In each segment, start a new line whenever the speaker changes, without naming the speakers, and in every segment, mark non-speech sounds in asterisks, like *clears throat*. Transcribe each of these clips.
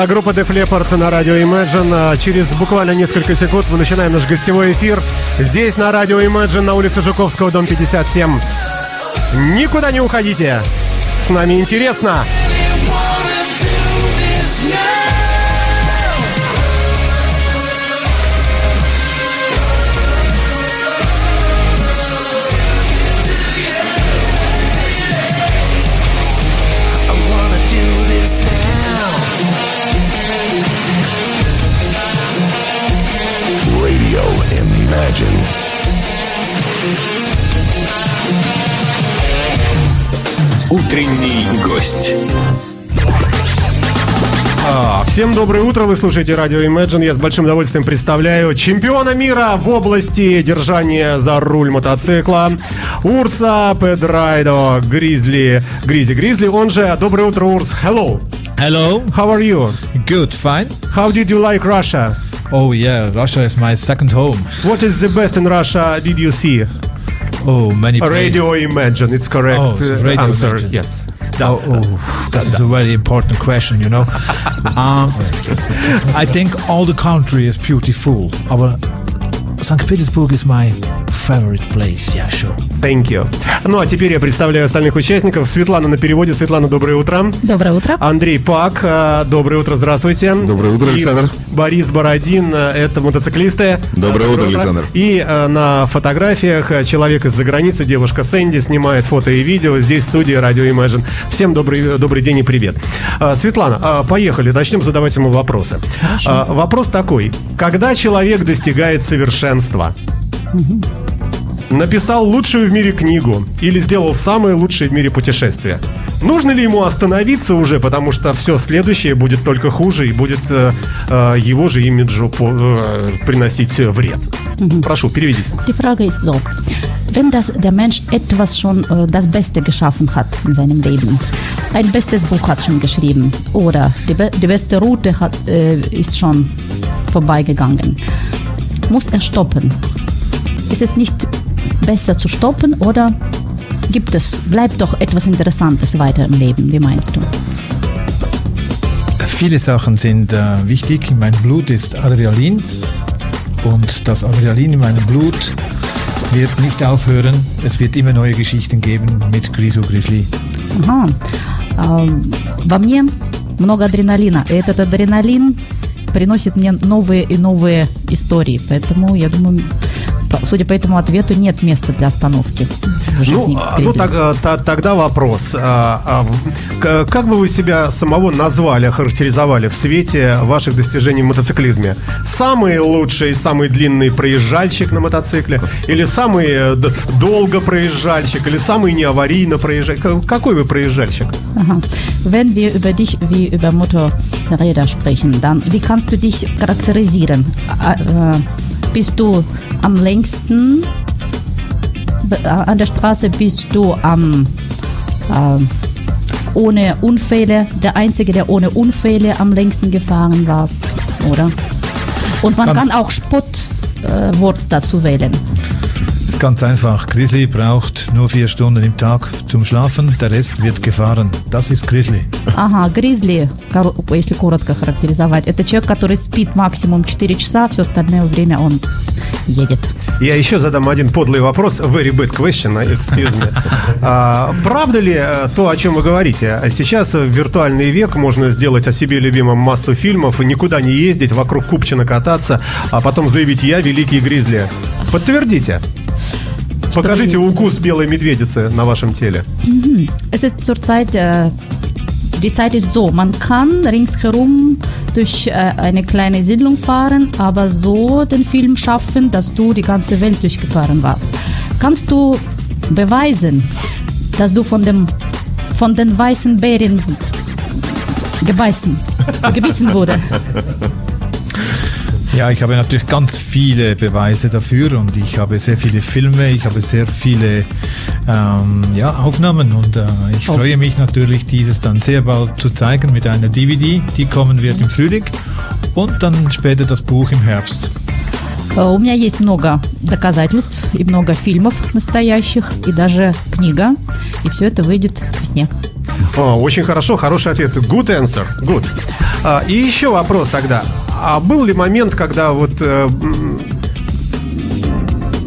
А группа Def Leppard на радио Imagine. А Через буквально несколько секунд мы начинаем наш гостевой эфир. Здесь на радио Imagine на улице Жуковского, дом 57. Никуда не уходите. С нами интересно.
now?
Утренний гость.
А, Всем доброе утро, вы слушаете радио Imagine. Я с большим удовольствием представляю чемпиона мира в области держания за руль мотоцикла Урса Педрайдо Гризли. Гризи Гризли, он же Доброе утро, Урс. Hello.
Hello.
How are you?
Good. Fine.
How did you like Russia?
Oh yeah, Russia is my second home.
What is the best in Russia did you see?
Oh, many.
Radio Imagine, it's correct
Oh,
uh,
Radio
answer.
Imagine.
Yes.
Oh, oh, this is a very important question, you know. *laughs* um, I think all the country is beautiful. Our St. Petersburg is my favorite place. Yeah, sure.
Thank you. Ну а теперь я представляю остальных участников. Светлана на переводе. Светлана, доброе утро.
Доброе утро.
Андрей Пак, э, доброе утро, здравствуйте.
Доброе утро,
И
Александр.
Борис Бородин, э, это мотоциклисты.
Доброе утро, Александр.
И э, на фотографиях человек из-за границы, девушка Сэнди, снимает фото и видео здесь в студии Радио Imagine. Всем добрый, добрый день и привет. Светлана, поехали, начнем задавать ему вопросы. Э, Вопрос такой. Когда человек достигает совершенства? Написал лучшую в мире книгу или сделал самое лучшее в мире путешествие. Нужно ли ему остановиться уже, потому что все следующее будет только хуже и будет э, э, его же имиджу по- э, приносить э, вред? Прошу, переведите.
Die Frage ist so, wenn das, der Mensch etwas schon äh, das Beste geschaffen hat in seinem Leben, ein bestes Buch hat schon geschrieben oder die, be die beste Route hat, äh, ist schon vorbeigegangen, muss er stoppen. Ist es nicht besser zu stoppen oder gibt es, bleibt doch etwas Interessantes weiter im Leben? Wie meinst du?
Viele Sachen sind äh, wichtig. In meinem Blut ist Adrenalin und das Adrenalin in meinem Blut wird nicht aufhören. Es wird immer neue Geschichten geben mit Griso Grizzly.
Ага. А, Во мне много адреналина. И этот адреналин приносит мне новые и новые истории. Поэтому, я думаю, по- судя по этому ответу, нет места для остановки в жизни.
Ну, а,
Гризли.
ну так, а, та- тогда вопрос. А, а, как бы вы себя самого назвали, охарактеризовали в свете ваших достижений в мотоциклизме? Самый лучший, самый длинный проезжальщик на мотоцикле? Или самый э, долго проезжальщик? Или самый неаварийно проезжальщик? Какой вы проезжальщик?
Wenn wir über dich wie über Motorräder sprechen, dann wie kannst du dich charakterisieren? Bist du am längsten äh, an der Straße? Bist du am äh, ohne Unfälle der einzige, der ohne Unfälle am längsten gefahren war, oder? Und man kann auch Spottwort äh, dazu wählen.
Ganz einfach. Grizzly braucht nur vier Stunden im Tag zum Schlafen, der Rest wird gefahren. Das ist Grizzly.
Ага, гризли, если коротко характеризовать, это человек, который спит максимум 4 часа, все остальное время он едет.
Я еще задам один подлый вопрос. Very bad question, excuse me. *laughs* А, правда ли э, то, о чем вы говорите? Сейчас в виртуальный век можно сделать о себе любимом массу фильмов и никуда не ездить, вокруг Купчина кататься, а потом заявить «Я великий гризли». Подтвердите. Покажите укус белой медведицы на вашем теле.
Es ist zurzeit, äh, die Zeit ist so, man kann ringsherum durch äh, eine kleine Siedlung fahren, aber so den Film schaffen, dass du die ganze Welt durchgefahren warst. Kannst du beweisen, dass du von dem von den weißen Bären *laughs* gebeißen, gebissen wurde?
Ja, ich habe natürlich ganz viele Beweise dafür und ich habe sehr viele Filme, ich habe sehr viele ähm, ja, Aufnahmen und äh, ich
Oh.
freue mich natürlich, dieses dann sehr bald zu zeigen mit einer DVD, die kommen wird im Frühling und dann später das Buch im Herbst.
Э, У меня есть много доказательств и много фильмов настоящих, и даже книга. И все это выйдет к весне.
О, очень хорошо, хороший ответ. Good answer. Good. А, и еще вопрос тогда. А был ли момент, когда вот э,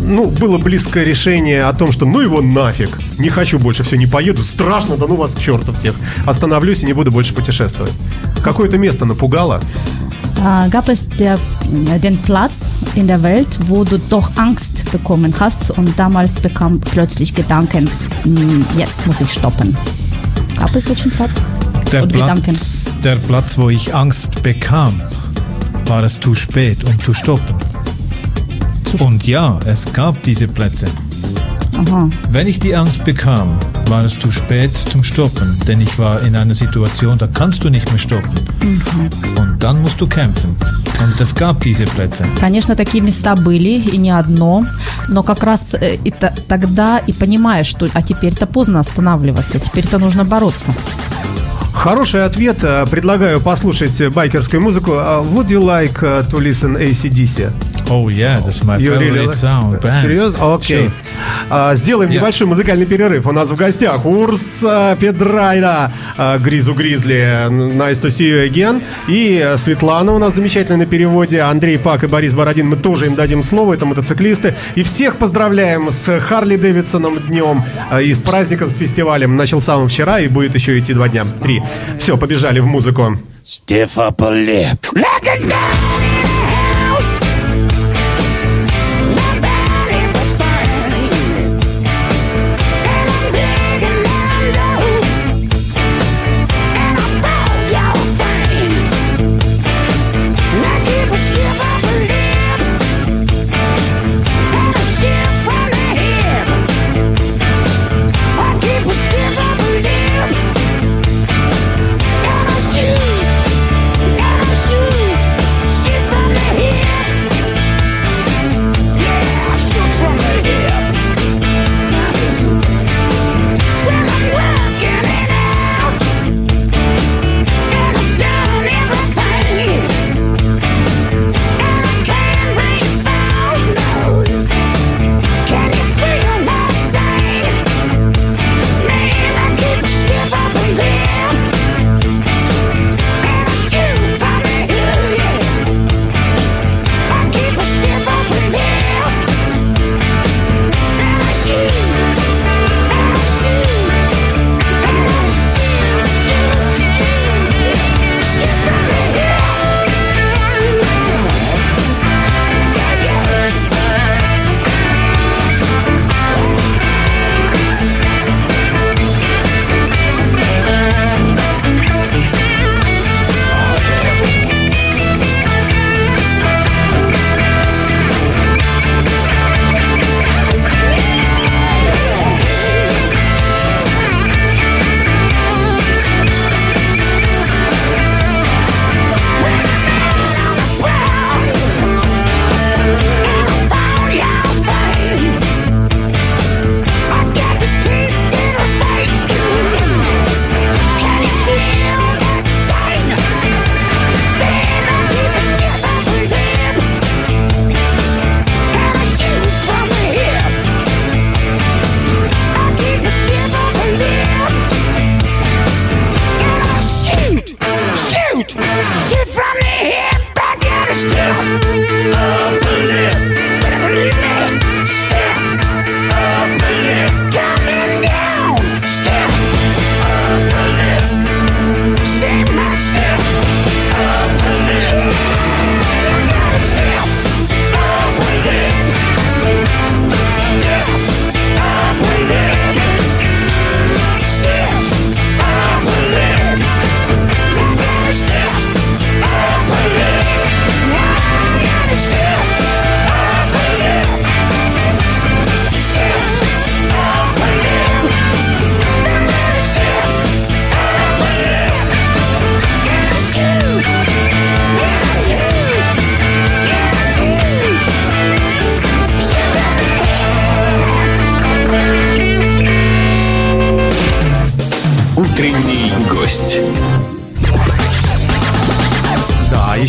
ну, было близкое решение о том, что ну его нафиг, не хочу больше, все, не поеду, страшно, да ну вас к черту всех. Остановлюсь и не буду больше путешествовать. Какое-то место напугало.
Äh, gab es der, äh, den Platz in der Welt, wo du doch Angst bekommen hast und damals bekam plötzlich Gedanken, "Hm, jetzt muss ich stoppen. Gab es solchen Platz?
Der
und Gedanken?
Platz, der Platz, wo ich Angst bekam, war es zu spät, um zu stoppen. Und ja, es gab diese Plätze.
Aha.
Wenn ich die Angst bekam, war es zu spät zum Stoppen, denn ich war in einer Situation, da kannst du nicht mehr stoppen. Und dann musst du kämpfen. Und es gab diese Plätze.
Конечно, такие места были, и не одно, но как раз э, и та- тогда и понимаешь, что а теперь-то поздно останавливаться, теперь-то нужно бороться.
Хороший ответ. Э, Предлагаю послушать э, байкерскую музыку. А Would you like э, to listen ACDC?
Oh yeah, that's my
You
favorite
really-
sound band.
Серьезно? Окей.
Sure.
А, Сделаем
Я-
небольшой музыкальный перерыв. У нас в гостях Урса Педрайда, а, Гризу Гризли, Nice to see you again. И э, Светлана у нас замечательная на переводе. Андрей Пак и Борис Бородин. Мы тоже им дадим слово. Это мотоциклисты. И всех поздравляем с Харли Дэвидсоном днем э, и с праздником, с фестивалем. Начался он вчера и будет еще идти два дня. Три. Все, побежали в музыку.
Upper lip.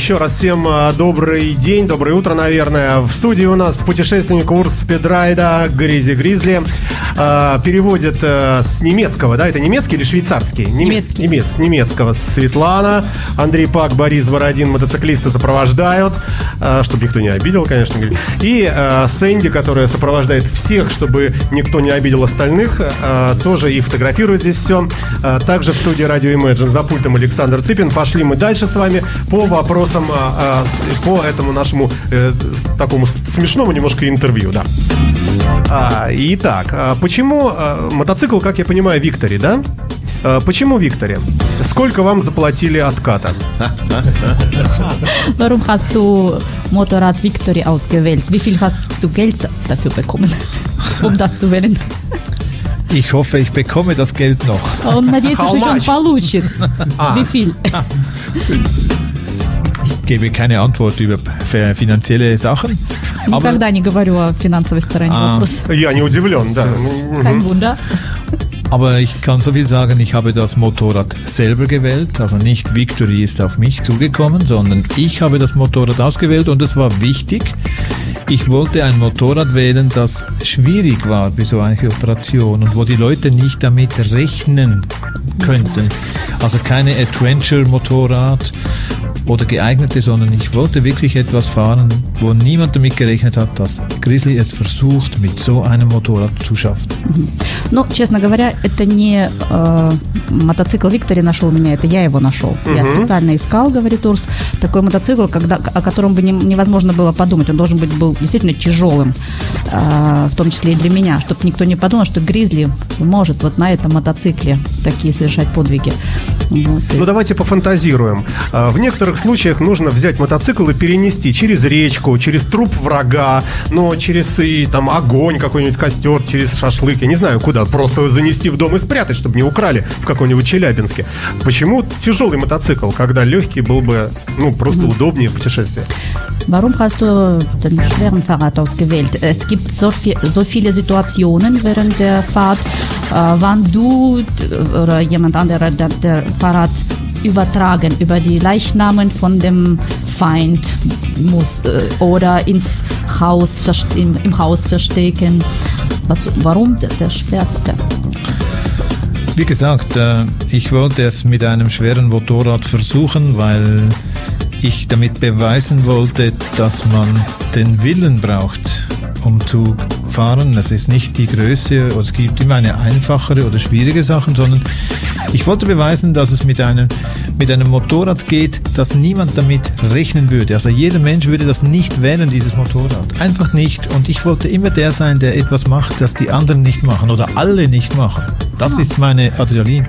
Еще раз всем а, добрый день, доброе утро, наверное. В студии у нас путешественник курс спидрайда Гризи Гризли. А, переводит а, с немецкого, да? Это немецкий или швейцарский? Немец-
Немецкий.
Немец, немецкого Светлана. Андрей Пак, Борис Бородин, мотоциклисты сопровождают. а, чтобы никто не обидел, конечно. И Сэнди, которая сопровождает всех, чтобы никто не обидел остальных, тоже и фотографирует здесь все. Также в студии радио Imagine за пультом Александр Цыпин. Пошли мы дальше с вами по вопросам, по этому нашему э, такому смешному немножко интервью, да. А, итак, а, почему а, мотоцикл, как я понимаю, Виктори, да? А, Почему Виктори? Сколько вам заплатили отката?
Warum hast du Motorrad Victory ausgewählt? Wie viel hast du Geld dafür bekommen, um das zu wählen?
Ich hoffe, ich bekomme das Geld noch.
Он надеется, что он получит.
А.
Wie viel?
Ich gebe keine Antwort über fi- finanzielle Sachen. Aber
Никогда не говорю о финансовой стороне
А.
вопроса.
Я не удивлен, да.
Kein Wunder.
Aber ich kann so viel sagen, ich habe das Motorrad selber gewählt. Also nicht Victory ist auf mich zugekommen, sondern ich habe das Motorrad ausgewählt und es war wichtig. Ich wollte ein Motorrad wählen, das schwierig war bei so einer Operation und wo die Leute nicht damit rechnen könnten. Also keine Adventure-Motorrad oder geeignete, sondern ich wollte wirklich etwas fahren, wo niemand damit gerechnet hat, dass Grizzly es versucht, mit so einem Motorrad zu schaffen.
Ну, честно говоря, это не э, мотоцикл Виктори нашел меня, это я его нашел. Я специально искал, говорит Урс, такой мотоцикл, когда, о котором бы не- невозможно было подумать. Он должен быть был действительно тяжелым, э, в том числе и для меня, чтобы никто не подумал, что Гризли может вот на этом мотоцикле такие совершать подвиги. Вот.
Ну давайте пофантазируем. А, В некоторых случаях нужно взять мотоцикл и перенести через речку, через труп врага, но через и там огонь, какой-нибудь костер, через шашлык, я не знаю куда, просто занести в дом и спрятать, чтобы не украли в каком-нибудь Челябинске. Почему тяжелый мотоцикл, когда легкий был бы, ну, просто удобнее в путешествии?
Warum hast du den schweren Fahrrad ausgewählt? Es gibt so, viel, so viele Situationen während der Fahrt, wann du d- oder jemand anderer der, der Fahrrad übertragen über die Leichnamen von dem Feind muss äh, oder ins Haus im, im Haus verstecken. Was, warum der, der schwerste?
Wie gesagt, äh, ich wollte es mit einem schweren Motorrad versuchen, weil ich damit beweisen wollte, dass man den Willen braucht, um zu fahren. Es ist nicht die Größe, oder es gibt immer eine einfachere oder schwierige Sachen, sondern ich wollte beweisen, dass es mit einem, mit einem Motorrad geht, dass niemand damit rechnen würde. Also jeder Mensch würde das nicht wählen, dieses Motorrad. Einfach nicht. Und ich wollte immer der sein, der etwas macht, das die anderen nicht machen oder alle nicht machen. Das ist meine Adrenalin.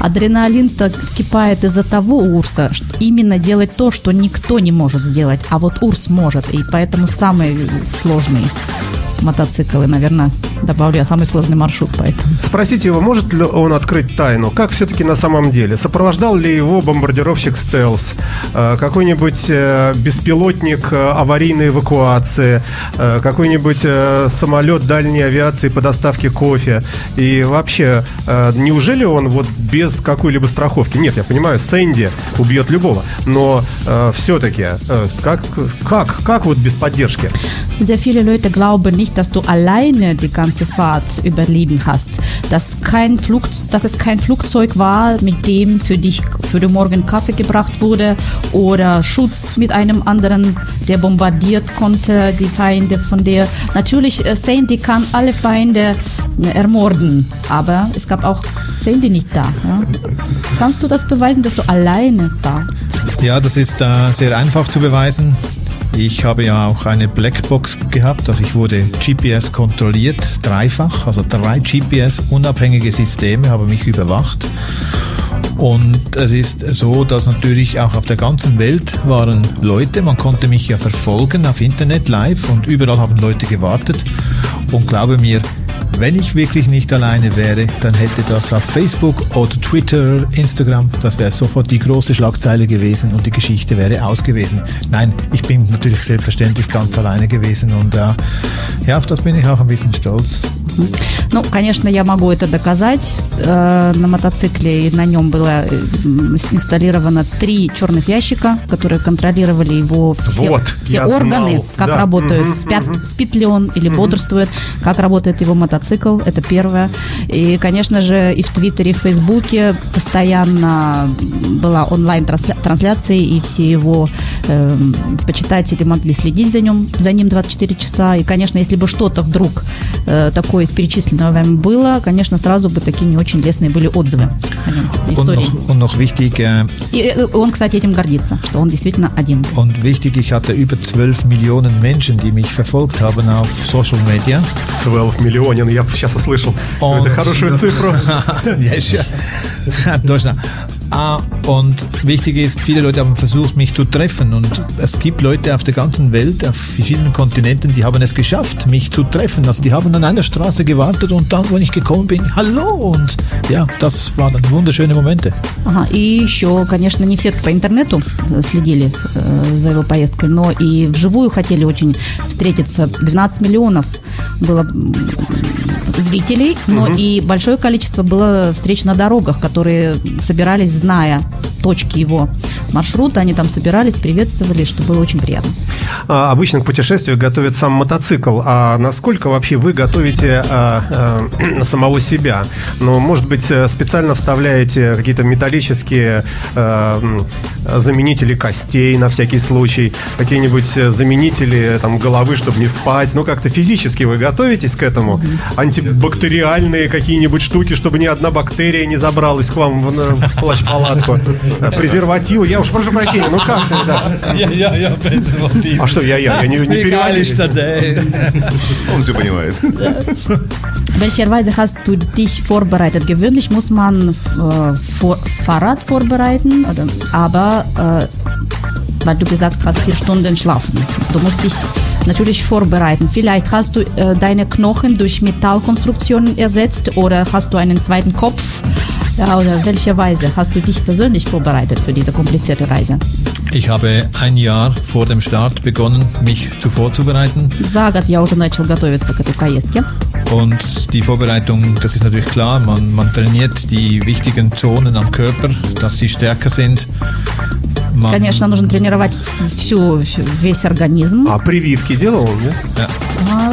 Адреналин-то вскипает из-за того Урса, что именно делать то, что никто не может сделать, а вот Урс может, и поэтому самый сложный Мотоцикл, и, наверное, добавлю я самый сложный маршрут, поэтому.
Спросите его, может ли он открыть тайну, как все-таки на самом деле? Сопровождал ли его бомбардировщик «Стелс», э, какой-нибудь э, беспилотник э, аварийной эвакуации, какой-нибудь самолет дальней авиации по доставке кофе? И вообще, неужели он вот без какой-либо страховки? Нет, я понимаю, Сэнди убьет любого, но все-таки как, как, как вот без поддержки?
Sehr viele Leute glauben nicht, dass du alleine die ganze Fahrt überleben hast. Dass, kein Flug, dass es kein Flugzeug war, mit dem für dich für den Morgen Kaffee gebracht wurde oder Schutz mit einem anderen, der bombardiert konnte, die Feinde von der. Natürlich, äh, Sandy kann alle Feinde äh, ermorden, aber es gab auch Sandy nicht da. Ja? Kannst du das beweisen, dass du alleine warst?
Ja, das ist äh, sehr einfach zu beweisen. Ich habe ja auch eine Blackbox gehabt, also ich wurde GPS kontrolliert, dreifach, also drei GPS unabhängige Systeme haben mich überwacht. Und es ist so, dass natürlich auch auf der ganzen Welt waren Leute, man konnte mich ja verfolgen auf Internet live und überall haben Leute gewartet. Und glaube mir, wenn ich wirklich nicht alleine wäre, dann hätte das auf Facebook oder Twitter, Instagram, das wäre sofort die große Schlagzeile gewesen und die Geschichte wäre aus gewesen. Nein, ich bin natürlich selbstverständlich ganz alleine gewesen und äh, ja, auf das bin ich auch ein bisschen stolz.
Ну, конечно, я могу это доказать. Э, На мотоцикле и на нем было э, инсталлировано три черных ящика, которые контролировали его все,
Вот,
все органы,
знал.
как
Да.
работают,
Мгм,
спят, спит ли он или бодрствует, как работает его мотоцикл, это первое. И, конечно же, и в Твиттере, и в Фейсбуке постоянно была онлайн-трансляция, и все его эм, почитатели могли следить за ним, за ним 24 часа. И, конечно, если бы что-то вдруг э, такое из перечисленного вами было, конечно, сразу бы такие не очень лестные были отзывы о нем,
Und
истории.
noch, und noch wichtig,
И э, он, кстати, этим гордится, что он действительно один.
und wichtig, ich hatte über 12 Millionen Menschen, die mich verfolgt haben auf Social Media.
12 миллионин, я сейчас услышал
Und-
какую-то хорошую цифру. *laughs* *laughs*
Точно. Ah, und wichtig ist, viele Leute haben versucht, mich zu treffen. Und es gibt Leute auf der ganzen Welt, auf verschiedenen Kontinenten, die haben es geschafft, mich zu treffen. Also die haben an einer Straße gewartet und dann, wenn ich gekommen bin, hallo. Und ja, das waren dann wunderschöne Momente.
Ага, и еще, конечно, не все по интернету э, следили э, за его поездкой, но и вживую хотели очень встретиться. 12 миллионов было м, зрителей, но и большое количество было встреч на дорогах, которые собирались, зная точки его маршрута, они там собирались, приветствовали, что было очень приятно.
А, Обычно к путешествию готовит сам мотоцикл. А насколько вообще вы готовите а, а, *clears throat* самого себя? Ну, может быть, э, специально вставляете какие-то металлические а, заменители костей на всякий случай, какие-нибудь э, заменители там головы, чтобы не спать. Ну, как-то физически вы готовитесь к этому? Антибактериальные какие-нибудь штуки, чтобы ни одна бактерия не забралась к вам в, в плащ-палатку. Э, *laughs* Презервативы. Я уж прошу прощения, ну как? да.
Ja, ja, ja, Präservativ.
А что я, я, я не, не переводил.
Он все понимает.
Welcher Weise hast du dich vorbereitet? Gewöhnlich muss man äh, vor, Fahrrad vorbereiten, oder, aber äh, weil du gesagt hast, vier Stunden schlafen. Du musst dich natürlich vorbereiten. Vielleicht hast du äh, deine Knochen durch Metallkonstruktionen ersetzt oder hast du einen zweiten Kopf. Ja, oder welche Weise hast du dich persönlich vorbereitet für diese komplizierte Reise?
Ich habe ein Jahr vor dem Start begonnen, mich zu vorzubereiten.
За год я уже начал готовиться к этой поездке.
Und die Vorbereitung, das ist natürlich klar, man, man trainiert die wichtigen Zonen am Körper, dass sie stärker sind. Man,
Конечно, нужно тренировать всю, весь организм.
А прививки делал он, нет?
ja,
Ah,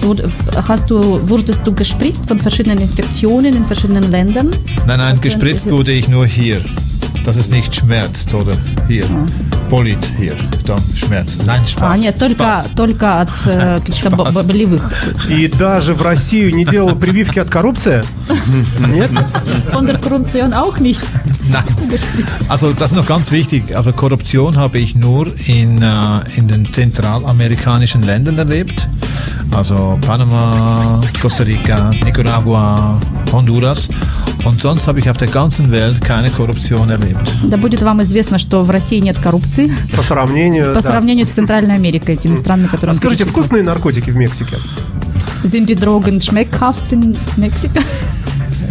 du- wurde- Hast du, wurdest du gespritzt von verschiedenen Infektionen in verschiedenen Ländern?
nein, nein,
Was
gespritzt
denn?
wurde ich nur hier, dass es nicht schmerzt, oder hier. Polit hier, da schmerzt. Nein, Spaß.
А, нет, только,
Spaß.
только от э, каких-то бо-
Spaß.
болевых.
И даже в Россию не делал прививки от коррупции? Нет?
Von der Korruption auch nicht.
Nein. Also das ist noch ganz wichtig. Also Korruption habe ich nur in, äh, in den zentralamerikanischen Ländern erlebt. Also Panama, Costa Rica, Nicaragua, Honduras. Und sonst habe ich auf der ganzen Welt keine Korruption erlebt.
Да будет вам известно, что в России нет коррупции
По сравнению...
по
да.
сравнению с Центральной Америкой, теми странами,
А
которые... он
скажите, вкусные наркотики в Мексике?
Sind die Drogen schmeckhaft in Mexiko?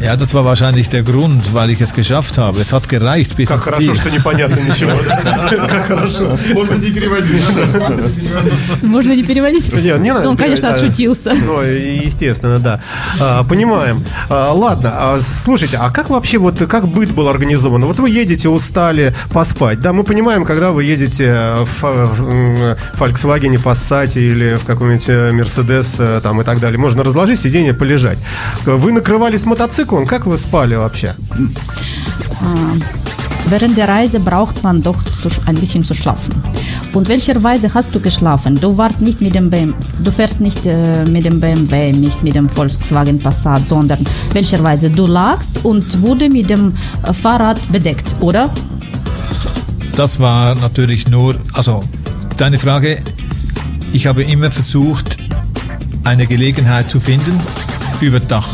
Ja, das war wahrscheinlich der Grund, weil ich es geschafft habe. Es hat gereicht bis
Как
ins
хорошо,
Ziel.
что непонятно ничего. *laughs* Как хорошо.
Можно не переводить.
Можно не переводить?
Не, не надо
Он, конечно, отшутился.
Ну, естественно, да. А, понимаем. А, ладно, а, слушайте, а как вообще вот как быт был организован? Вот вы едете, устали поспать. Да, мы понимаем, когда вы едете в, Volkswagen, Passat или в каком-нибудь э, Mercedes э, там и так далее. Можно разложить сиденье, полежать. Вы накрывались мотоциклом, как вы спали вообще?
Während der Reise braucht man doch zu, ein bisschen zu schlafen. Und welcher Weise hast du geschlafen? Du warst nicht mit dem BMW, du fährst nicht äh, mit dem BMW, nicht mit dem Volkswagen Passat, sondern welcher Weise du lagst und wurde mit dem äh, Fahrrad bedeckt, oder?
Das war natürlich nur, also deine Frage, ich habe immer versucht, eine Gelegenheit zu finden über Dach.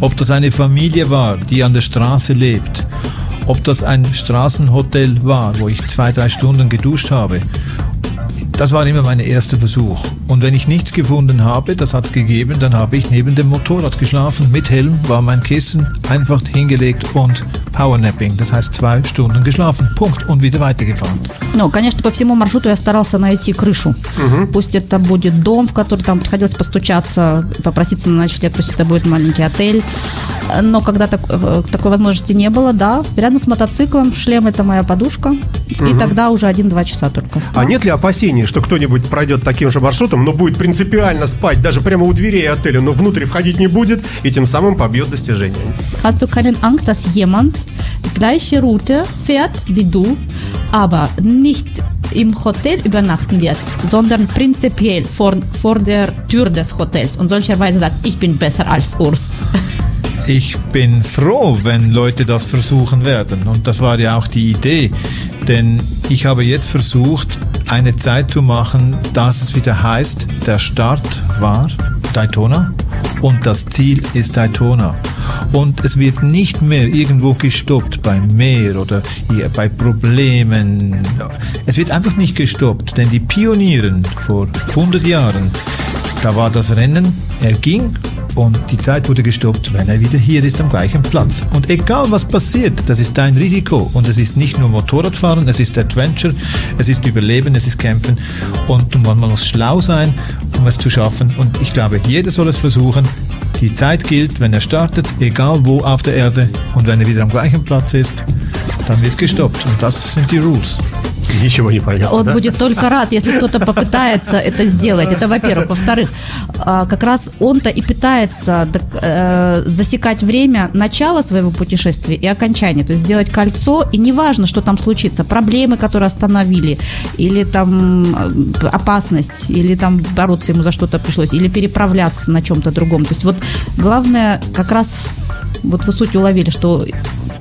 ob das eine Familie war, die an der Straße lebt, ob das ein Straßenhotel war, wo ich zwei, drei Stunden geduscht habe, das war immer mein erster Versuch. Und wenn ich nichts gefunden habe, das hat es gegeben, dann habe ich neben dem Motorrad geschlafen. Mit Helm war mein Kissen einfach hingelegt und Powernapping. Das heißt zwei Stunden geschlafen. Punkt. Und wieder weitergefahren.
Ну, конечно, по всему маршруту я старался найти крышу. Пусть это будет дом, в который там приходилось постучаться, попроситься на ночлег, пусть это будет маленький отель. Но когда так- э, такой возможности не было, да, рядом с мотоциклом, шлем это моя подушка. И тогда уже один-два часа только.
А нет ли опасений, что кто-нибудь пройдет таким же маршрутом, но будет принципиально спать даже прямо у дверей отеля, но внутрь входить не будет и тем самым побьет достижение?
Hast du keine Angst, dass jemand die gleiche Route fährt wie du, aber nicht im Hotel übernachten wird, sondern prinzipiell vor, vor der Tür des Hotels und solcherweise sagt, ich bin besser als Urs. *laughs*
Ich bin froh, wenn Leute das versuchen werden. Und das war ja auch die Idee. Denn ich habe jetzt versucht, eine Zeit zu machen, dass es wieder heißt, der Start war Daytona und das Ziel ist Daytona. Und es wird nicht mehr irgendwo gestoppt beim Meer oder hier bei Problemen. Es wird einfach nicht gestoppt, denn die Pionieren vor 100 Jahren, da war das Rennen, er ging und die Zeit wurde gestoppt, wenn er wieder hier ist am gleichen Platz. Und egal was passiert, das ist dein Risiko. Und es ist nicht nur Motorradfahren, es ist Adventure, es ist Überleben, es ist Kämpfen. Und man muss schlau sein, um es zu schaffen. Und ich glaube, jeder soll es versuchen. Die Zeit gilt, wenn er startet, egal wo auf der Erde. Und wenn er wieder am gleichen Platz ist, dann wird gestoppt. Und das sind die Rules. *laughs*
Ничего не понятно,
Он
да?
будет только рад, если кто-то попытается это сделать. Это во-первых. Во-вторых, а, как раз он-то и пытается э, засекать время начала своего путешествия и окончания. То есть сделать кольцо, и неважно, что там случится. Проблемы, которые остановили, или там э, опасность, или там бороться ему за что-то пришлось, или переправляться на чем-то другом. То есть вот главное как раз вот вы суть уловили, что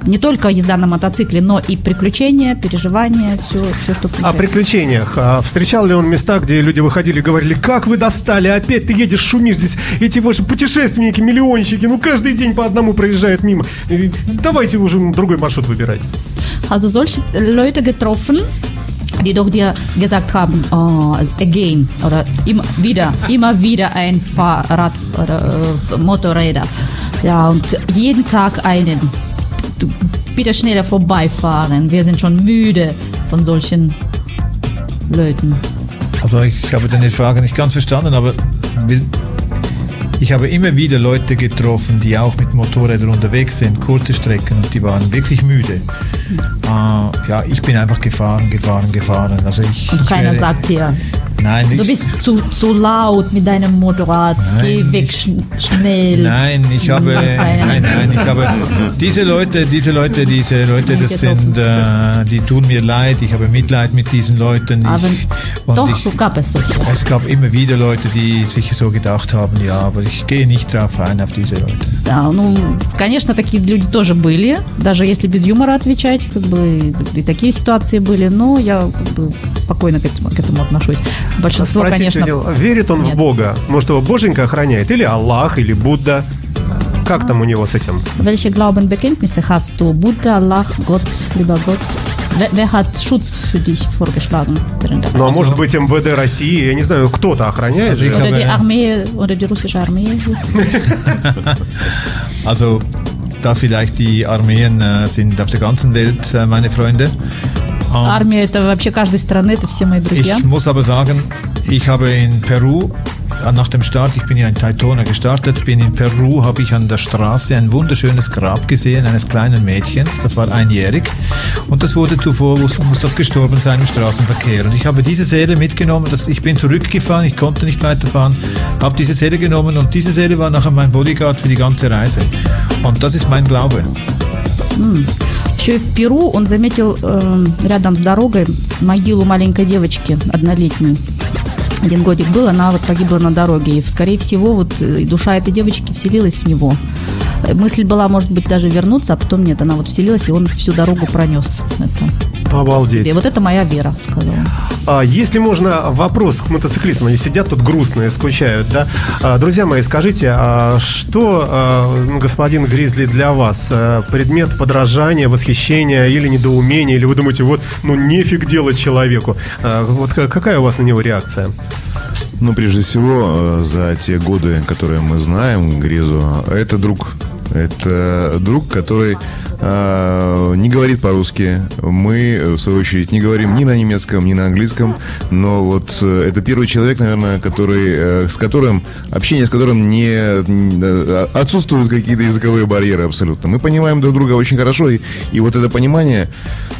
не только езда на мотоцикле, но и приключения, переживания, все, все что
О
включается.
приключениях. А встречал ли он места, где люди выходили и говорили, как вы достали, опять ты едешь, шумишь здесь, эти ваши путешественники, миллионщики, ну каждый день по одному проезжают мимо. Давайте уже другой маршрут выбирать.
Also solche Leute getroffen, die doch dir gesagt haben, oh, again oder immer wieder, immer wieder ein Fahrrad oder äh, Motorräder. Ja, und jeden Tag einen. Bitte schneller vorbeifahren. Wir sind schon müde von solchen Leuten.
Also ich habe deine Frage nicht ganz verstanden, aber ich habe immer wieder Leute getroffen, die auch mit Motorrädern unterwegs sind, kurze Strecken und die waren wirklich müde. Äh, ja, ich bin einfach gefahren, gefahren, gefahren. Also ich,
Und keiner
wäre-
sagt dir,
Nein,
du
ich,
bist zu, zu laut mit deinem Motorrad, geh
Nein,
weg schn schnell.
Nein, ich habe,
Keiner.
nein, nein, ich habe, diese Leute, diese Leute, diese Leute, das sind, äh, die tun mir leid, ich habe Mitleid mit diesen Leuten.
Aber
Ich, und
doch
ich,
gab es solche.
es gab immer wieder Leute, die sich so gedacht haben, ja, aber ich gehe nicht drauf ein auf diese Leute.
Да, ну, конечно, такие люди тоже были, даже если без юмора отвечать, как бы и такие ситуации были, но я как бы спокойно к этому, к этому отношусь. Большинство,
Спросить
конечно,
него, верит он в
нет.
Бога? Может, его Боженька охраняет? Или Аллах, или Будда? Как там у него с этим?
welche Glaubenbekenntnisse hast du? Buddha, Allah, Gott, lieber Gott? Wer, hat Schutz für dich vorgeschlagen
Ну, а может быть, МВД России, я не знаю, кто-то охраняет?
Oder die Armee, oder die russische Armee?
Also da vielleicht die Armeen äh, sind auf der ganzen Welt äh, meine Freunde.
Армия это вообще каждой страны, это все мои друзья.
Ich muss aber sagen, ich habe in Peru äh, nach dem Start, ich bin ja in Daytona gestartet, bin in Peru, habe ich an der Straße ein wunderschönes Grab gesehen eines kleinen Mädchens, das war einjährig und das wurde zuvor, muss, muss das gestorben sein im Straßenverkehr und ich habe diese Seele mitgenommen, das, ich bin zurückgefahren, ich konnte nicht weiterfahren, habe diese Seele genommen und diese Seele war nachher mein Bodyguard für die ganze Reise und das ist mein Glaube.
Еще в Перу он заметил э, рядом с дорогой могилу маленькой девочки однолетней. Один годик был, она вот погибла на дороге. И, скорее всего, вот э, душа этой девочки вселилась в него. Э, Мысль была, может быть, даже вернуться, а потом нет, она вот вселилась, и он всю дорогу пронес. Это.
Обалдеть.
И вот это моя вера, сказала.
А, если можно, вопрос к мотоциклистам. Они сидят тут грустные, скучают, да? А, друзья мои, скажите, а что, а, ну, господин Гризли, для вас а, предмет подражания, восхищения или недоумения? Или вы думаете, вот, ну, нефиг делать человеку? А, вот ка- какая у вас на него реакция?
Ну, прежде всего, э, за те годы, которые мы знаем Гризу, это друг. Это друг, который э, не говорит по-русски. Мы, в свою очередь, не говорим ни на немецком, ни на английском. Но вот э, это первый человек, наверное, который, э, с которым, общение с которым не э, отсутствуют какие-то языковые барьеры абсолютно. Мы понимаем друг друга очень хорошо. И, и вот это понимание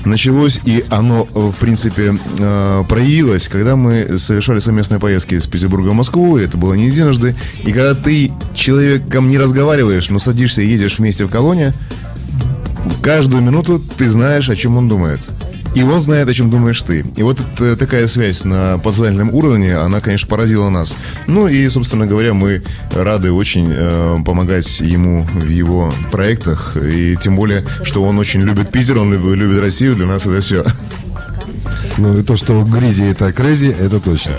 началось, и оно, э, в принципе, э, проявилось, когда мы совершали совместные поездки из Петербурга в Москву, это было не единожды. И когда ты человеком не разговариваешь, но садишься и едешь вместе в колонне, каждую минуту ты знаешь, о чем он думает. И он знает, о чем думаешь ты. И вот эта такая связь на подсознательном уровне, она, конечно, поразила нас. Ну и, собственно говоря, мы рады очень э, помогать ему в его проектах. И тем более, что он очень любит Питер, он любит, любит Россию. Для нас это все.
Ну и то, что в Гризе это Крейзи, это точно.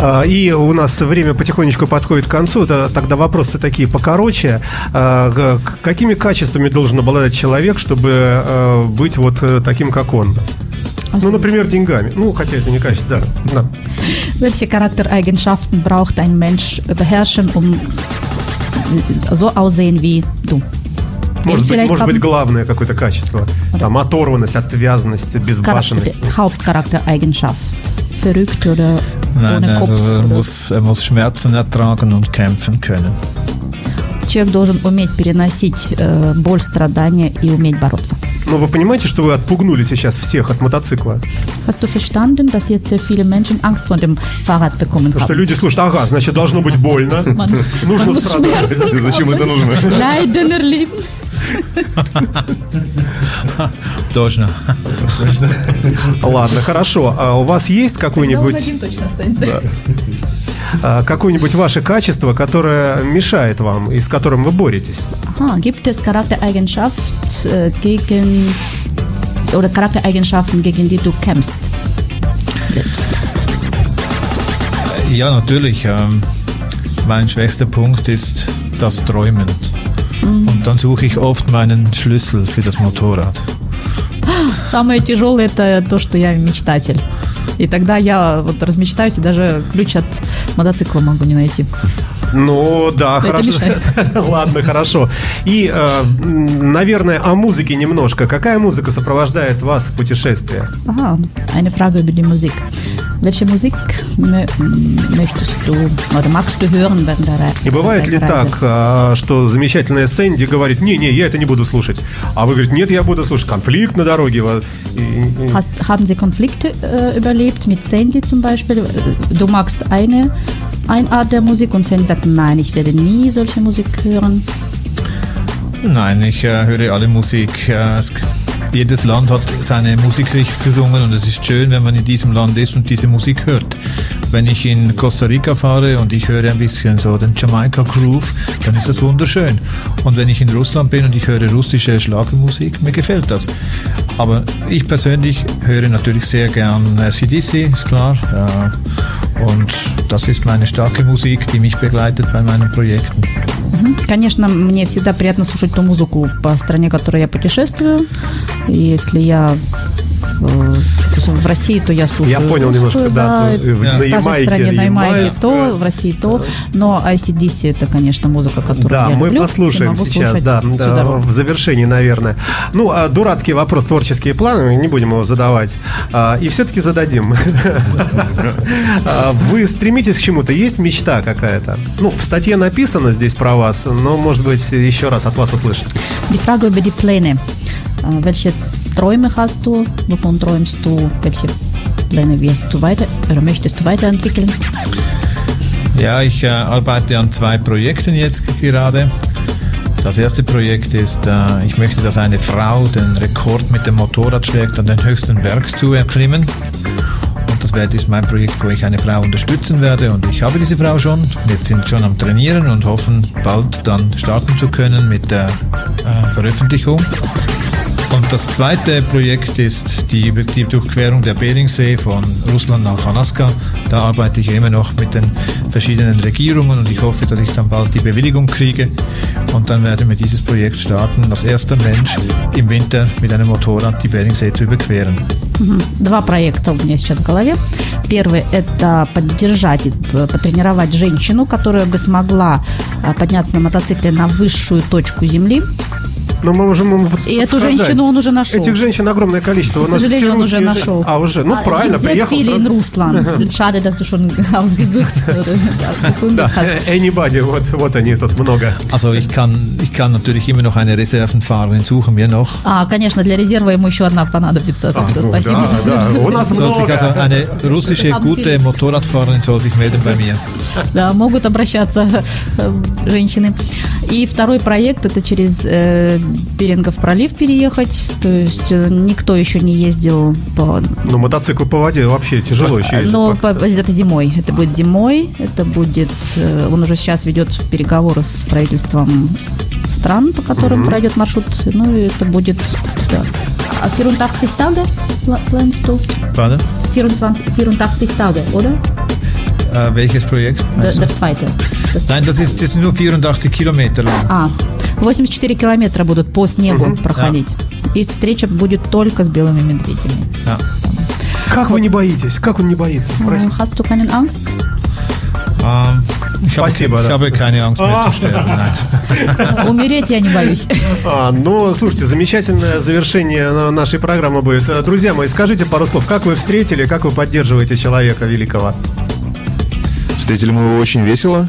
А, И у нас время потихонечку подходит к концу. Да, Тогда вопросы такие покороче. А, Какими качествами должен обладать человек, чтобы э, быть вот э, таким, как он? Ну, например, деньгами. Ну, хотя это не качество, да. да.
Welche Charaktereigenschaften braucht ein Mensch beherrschen, um so aussehen wie du?
Может быть, может быть, главное какое-то качество. Там оторванность, отвязанность, безбашенность.
Charakter, Hauptcharaktereigenschaft. Verrückt oder
Nein,
ohne
er,
Kopf.
er, muss, er muss Schmerzen ertragen und kämpfen können.
Человек должен уметь переносить э, боль, страдания и уметь бороться.
Но вы понимаете, что вы отпугнули сейчас всех от мотоцикла?
Hast du verstanden, dass jetzt sehr viele Menschen Angst vor dem Fahrrad bekommen
Потому что
haben?
люди слушают, ага, значит, должно быть больно, *laughs* нужно страдать.
Зачем это нужно?
Leiden erleben.
Точно.
Ладно, хорошо. А у вас есть какой-нибудь
точно останется.
А, какое-нибудь ваше качество, которое мешает вам и с которым вы боретесь?
Aha, gibt es Charaktereigenschaft äh, gegen oder Charaktereigenschaften, gegen die du kämpfst? Selbst.
Ja, natürlich. Ähm, mein schwächster Punkt ist das Träumen. Und dann suche ich oft meinen Schlüssel für das Motorrad.
Самое тяжелое это то, что я мечтатель. И тогда я вот размечтаюсь и даже ключ от мотоцикла могу не найти.
Ну, да,
Это
хорошо. *laughs* Ладно, хорошо. И, э, наверное, о музыке немножко. Какая музыка сопровождает вас в путешествии?
Aha, eine Frage über die Musik. Welche Musik mö möchtest du oder magst du hören während der Reise?
И бывает ли так, а, что замечательная Сэнди говорит, не-не, я это не буду слушать. А вы говорите, нет, я буду слушать. Конфликт на дороге.
Hast, haben Sie Konflikte äh, überlebt mit Sandy zum Beispiel? Äh, Du magst eine, eine Art der Musik und Sandy sagt, nein, ich werde nie solche Musik hören.
Nein, ich äh, höre alle Musik. Äh, es, jedes Land hat seine Musikrichtungen und es ist schön, wenn man in diesem Land ist und diese Musik hört. Wenn ich in Costa Rica fahre und ich höre ein bisschen so den Jamaica Groove, dann ist das wunderschön. Und wenn ich in Russland bin und ich höre russische Schlagermusik, mir gefällt das. Aber ich persönlich höre natürlich sehr gern äh, CDC, ist klar. Äh, und das ist meine starke Musik, die mich begleitet bei meinen Projekten.
Конечно, мне всегда приятно слушать ту музыку по стране, которой я путешествую. И если я э, в России, то я слушаю
Я понял немножко, да, в-
в
на Ямайке
стране на Ямайке то, в России то. Но ICDC это, конечно, музыка, которую
Да,
я
мы
люблю.
послушаем сейчас, да, да, в завершении, наверное. Ну, а дурацкий вопрос, творческие планы, не будем его задавать. А, И все-таки зададим. *laughs* А, Вы стремитесь к чему-то? Есть мечта какая-то? Ну, в статье написано здесь про вас, но, может быть, еще раз от вас
die Pläne. Äh, Welche Träume hast du? Wovon träumst du? Welche Pläne wirst du weiter oder möchtest du weiterentwickeln?
Ja, ich äh, arbeite an zwei Projekten jetzt gerade. Das erste Projekt ist, äh, ich möchte, dass eine Frau den Rekord mit dem Motorrad schlägt, an den höchsten Berg zu erklimmen. Und das ist mein Projekt, wo ich eine Frau unterstützen werde. Und ich habe diese Frau schon. Wir sind schon am Trainieren und hoffen, bald dann starten zu können mit der äh, Veröffentlichung. Und das zweite Projekt ist die, die Durchquerung der Beringsee von Russland nach Alaska. Da arbeite ich immer noch mit den verschiedenen Regierungen und ich hoffe, dass ich dann bald die Bewilligung kriege. Und dann werden wir dieses Projekt starten, als erster Mensch im Winter mit einem Motorrad die Beringsee zu überqueren.
Два проекта у меня сейчас в голове. Первый – это поддержать, и п- потренировать женщину, которая бы смогла а, подняться на мотоцикле на высшую точку Земли.
Но мы уже можем
И эту женщину он уже нашел.
Этих женщин огромное количество.
К сожалению, он уже нашел.
А, уже? Ну,
А,
правильно, приехал. сразу.
Russland. Schade, dass du schon ausgesucht
anybody, вот, вот они тут много.
Also ich kann, ich kann natürlich immer noch eine Reservenfahrerin suchen wir noch.
А, конечно, для резерва ему еще одна понадобится. Так что
ну,
спасибо.
да, да, у нас
sich also
много.
eine russische gute Motorradfahrerin soll sich melden bei mir.
Да, могут обращаться э, женщины. И второй проект это через э, Берингов пролив переехать. То есть э, никто еще не ездил по
Ну, мотоцикл по воде вообще тяжело еще ездить.
но по- это зимой. Это будет зимой. Это будет. э, Он уже сейчас ведет переговоры с правительством стран, по которым пройдет маршрут. Ну и это будет. Да. А 84 Tage planst du? 24, 84 Tage, oder?
Äh, welches Projekt?
Der, der zweite. Das,
Nein, das ist, das sind nur 84 Kilometer lang.
а, 84 километра будут по снегу проходить. И встреча будет только с белыми медведями.
Ja.
Как вы не боитесь? Как он не боится? Спроси.
Äh, Hast du keinen Angst?
Ähm, ich, habe,
Спасибо,
ich
да.
habe keine Angst mehr zu sterben. Nein.
Умереть я не боюсь.
А, ну, слушайте, замечательное завершение на- нашей программы будет. Э, Друзья мои, скажите пару слов. Как вы встретили, как вы поддерживаете человека великого?
Встретили мы его очень весело.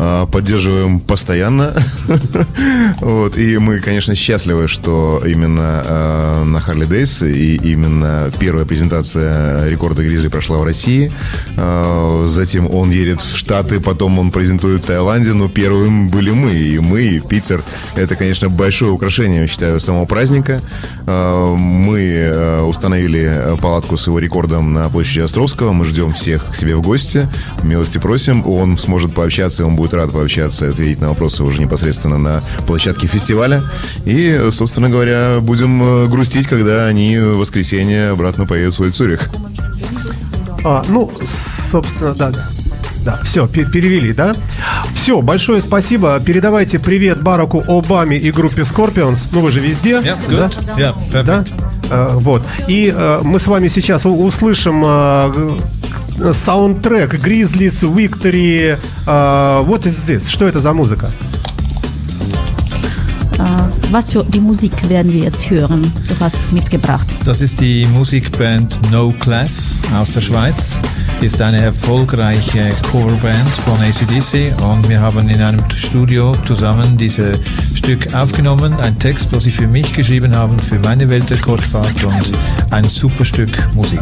А, Поддерживаем постоянно. *laughs* вот. И мы, конечно, счастливы, что именно э, на Харли Дейс и именно первая презентация рекорда Гризли прошла в России. Э, затем он едет в Штаты, потом он презентует в Таиланде, но первым были мы. И мы, и Питер. Это, конечно, большое украшение, считаю, самого праздника. Э, мы установили палатку с его рекордом на площади Островского. Мы ждем всех к себе в гости. Милости просим. Он сможет пообщаться, он будет рад пообщаться и ответить на вопросы уже непосредственно на площадке фестиваля. И, собственно говоря, будем э, грустить, когда они в воскресенье обратно поедут в свой Цюрих.
А, ну, собственно, да, да. Да, все, перевели, да? Все, большое спасибо. Передавайте привет Бараку Обаме и группе Scorpions. Ну, вы же везде.
Ja,
да?
gut. Ja, perfekt.
Да? Э, вот. И э, мы с вами сейчас услышим э, г- саундтрек Grizzlies Victory. Э, what is this? Что это за музыка?
Äh, Was für die Musik werden wir jetzt hören? Du hast mitgebracht.
Das ist die Musikband No Class aus der Schweiz. Ist eine erfolgreiche Coverband von ACDC und wir haben in einem Studio zusammen dieses Stück aufgenommen. Ein Text, was sie für mich geschrieben haben, für meine Weltrekordfahrt und ein super Stück Musik.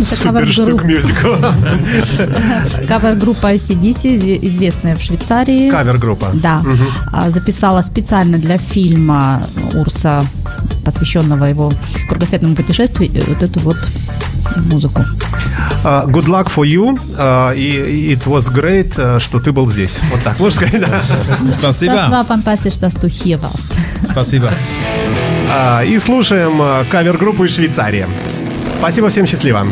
Это
Суперштук
кавер-группа
мюзикл. *laughs*
кавер-группа ACDC, зи- известная в Швейцарии.
Кавер-группа.
Да, А, записала специально для фильма Урса, посвященного его кругосветному путешествию, э, вот эту вот музыку.
Uh, good luck for you. Uh, и it was great, uh, что ты был здесь. Вот так, можно сказать, да?
Спасибо. Спасибо.
А, И слушаем кавер-группу из Швейцарии. Спасибо, всем счастливо.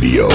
Radio,